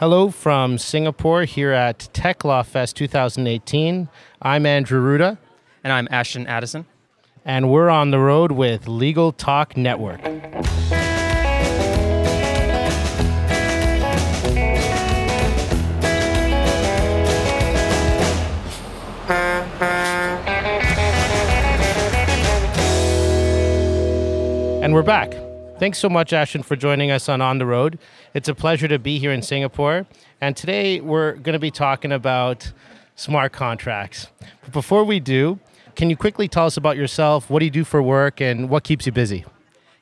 Hello from Singapore here at Tech Law Fest 2018. I'm Andrew Arruda. And I'm Ashton Addison. And we're on the road with Legal Talk Network. And we're back. Thanks so much, Ashton, for joining us on On the Road. It's a pleasure to be here in Singapore. And today we're going to be talking about smart contracts. But before we do, can you quickly tell us about yourself? What do you do for work and what keeps you busy?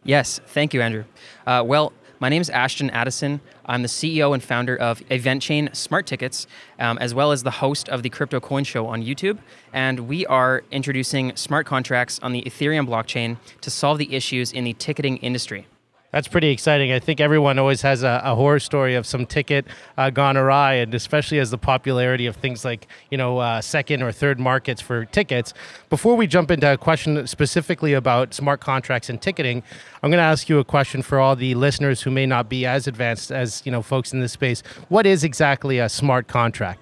Yes, thank you, Andrew. Uh, well, my name is Ashton Addison. I'm the CEO and founder of Event Chain Smart Tickets, um, as well as the host of the Crypto Coin Show on YouTube. And we are introducing smart contracts on the Ethereum blockchain to solve the issues in the ticketing industry. That's pretty exciting. I think everyone always has a, a horror story of some ticket uh, gone awry, and especially as the popularity of things like you know uh, second or third markets for tickets. Before we jump into a question specifically about smart contracts and ticketing, I'm going to ask you a question for all the listeners who may not be as advanced as you know folks in this space. What is exactly a smart contract?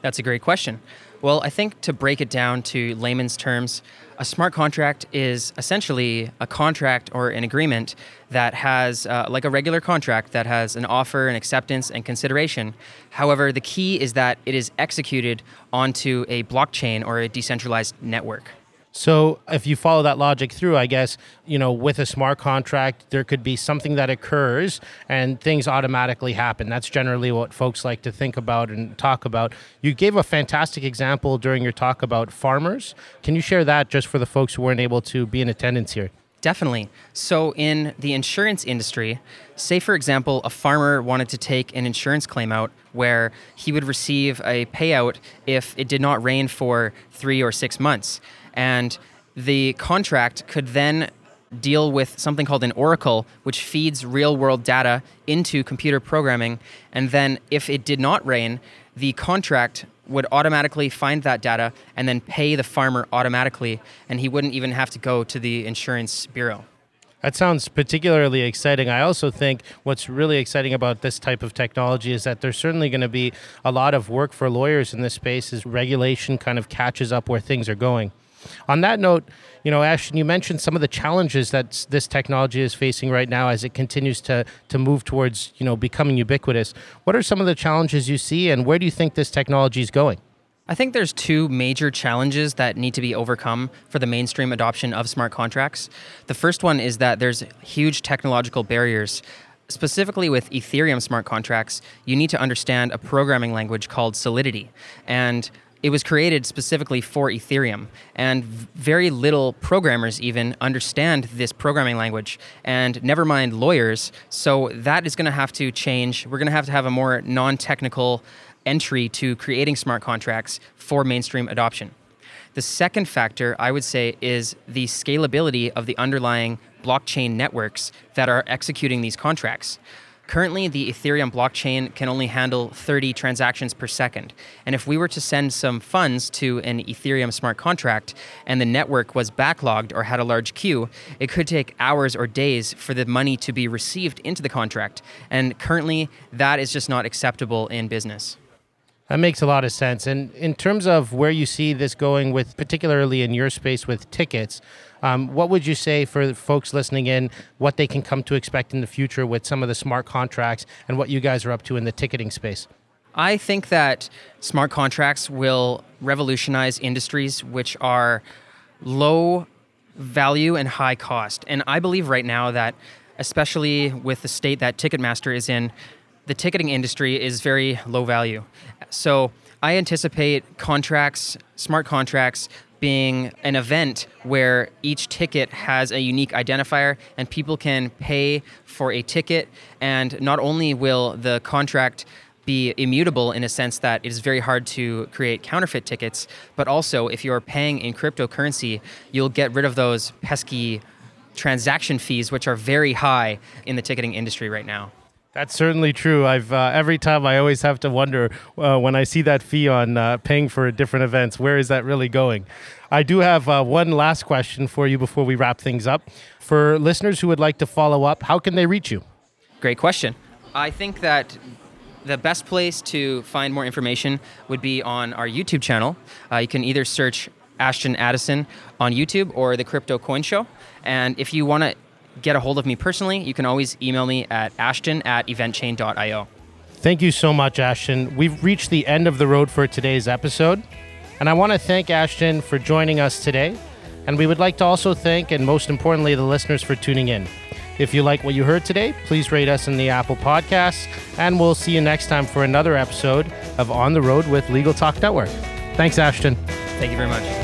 That's a great question. Well, I think to break it down to layman's terms, a smart contract is essentially a contract or an agreement that has, uh, like a regular contract, that has an offer, an acceptance, and consideration. However, the key is that it is executed onto a blockchain or a decentralized network. So if you follow that logic through, I guess, you know, with a smart contract, there could be something that occurs and things automatically happen. That's generally what folks like to think about and talk about. You gave a fantastic example during your talk about farmers. Can you share that just for the folks who weren't able to be in attendance here? Definitely. So, in the insurance industry, say for example, a farmer wanted to take an insurance claim out where he would receive a payout if it did not rain for three or six months. And the contract could then deal with something called an oracle, which feeds real world data into computer programming. And then, if it did not rain, the contract would automatically find that data and then pay the farmer automatically, and he wouldn't even have to go to the insurance bureau. That sounds particularly exciting. I also think what's really exciting about this type of technology is that there's certainly going to be a lot of work for lawyers in this space as regulation kind of catches up where things are going. On that note, you know, Ashton, you mentioned some of the challenges that this technology is facing right now as it continues to to move towards, you know, becoming ubiquitous. What are some of the challenges you see, and where do you think this technology is going? I think there's two major challenges that need to be overcome for the mainstream adoption of smart contracts. The first one is that there's huge technological barriers specifically with Ethereum smart contracts, you need to understand a programming language called Solidity. And it was created specifically for Ethereum, and very little programmers even understand this programming language, and never mind lawyers. So that is going to have to change. We're going to have to have a more non technical entry to creating smart contracts for mainstream adoption. The second factor, I would say, is the scalability of the underlying blockchain networks that are executing these contracts. Currently, the Ethereum blockchain can only handle 30 transactions per second. And if we were to send some funds to an Ethereum smart contract and the network was backlogged or had a large queue, it could take hours or days for the money to be received into the contract. And currently, that is just not acceptable in business. That makes a lot of sense. And in terms of where you see this going with, particularly in your space with tickets, um, what would you say for folks listening in, what they can come to expect in the future with some of the smart contracts and what you guys are up to in the ticketing space? I think that smart contracts will revolutionize industries which are low value and high cost. And I believe right now that, especially with the state that Ticketmaster is in, the ticketing industry is very low value. So I anticipate contracts, smart contracts, being an event where each ticket has a unique identifier and people can pay for a ticket. And not only will the contract be immutable in a sense that it is very hard to create counterfeit tickets, but also if you're paying in cryptocurrency, you'll get rid of those pesky transaction fees, which are very high in the ticketing industry right now. That's certainly true. I've uh, every time I always have to wonder uh, when I see that fee on uh, paying for different events, where is that really going? I do have uh, one last question for you before we wrap things up. For listeners who would like to follow up, how can they reach you? Great question. I think that the best place to find more information would be on our YouTube channel. Uh, you can either search Ashton Addison on YouTube or the Crypto Coin Show. And if you want to get a hold of me personally, you can always email me at ashton at eventchain.io. Thank you so much, Ashton. We've reached the end of the road for today's episode. And I want to thank Ashton for joining us today. And we would like to also thank, and most importantly, the listeners for tuning in. If you like what you heard today, please rate us in the Apple Podcasts. And we'll see you next time for another episode of On the Road with Legal Talk Network. Thanks, Ashton. Thank you very much.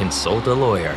consult a lawyer.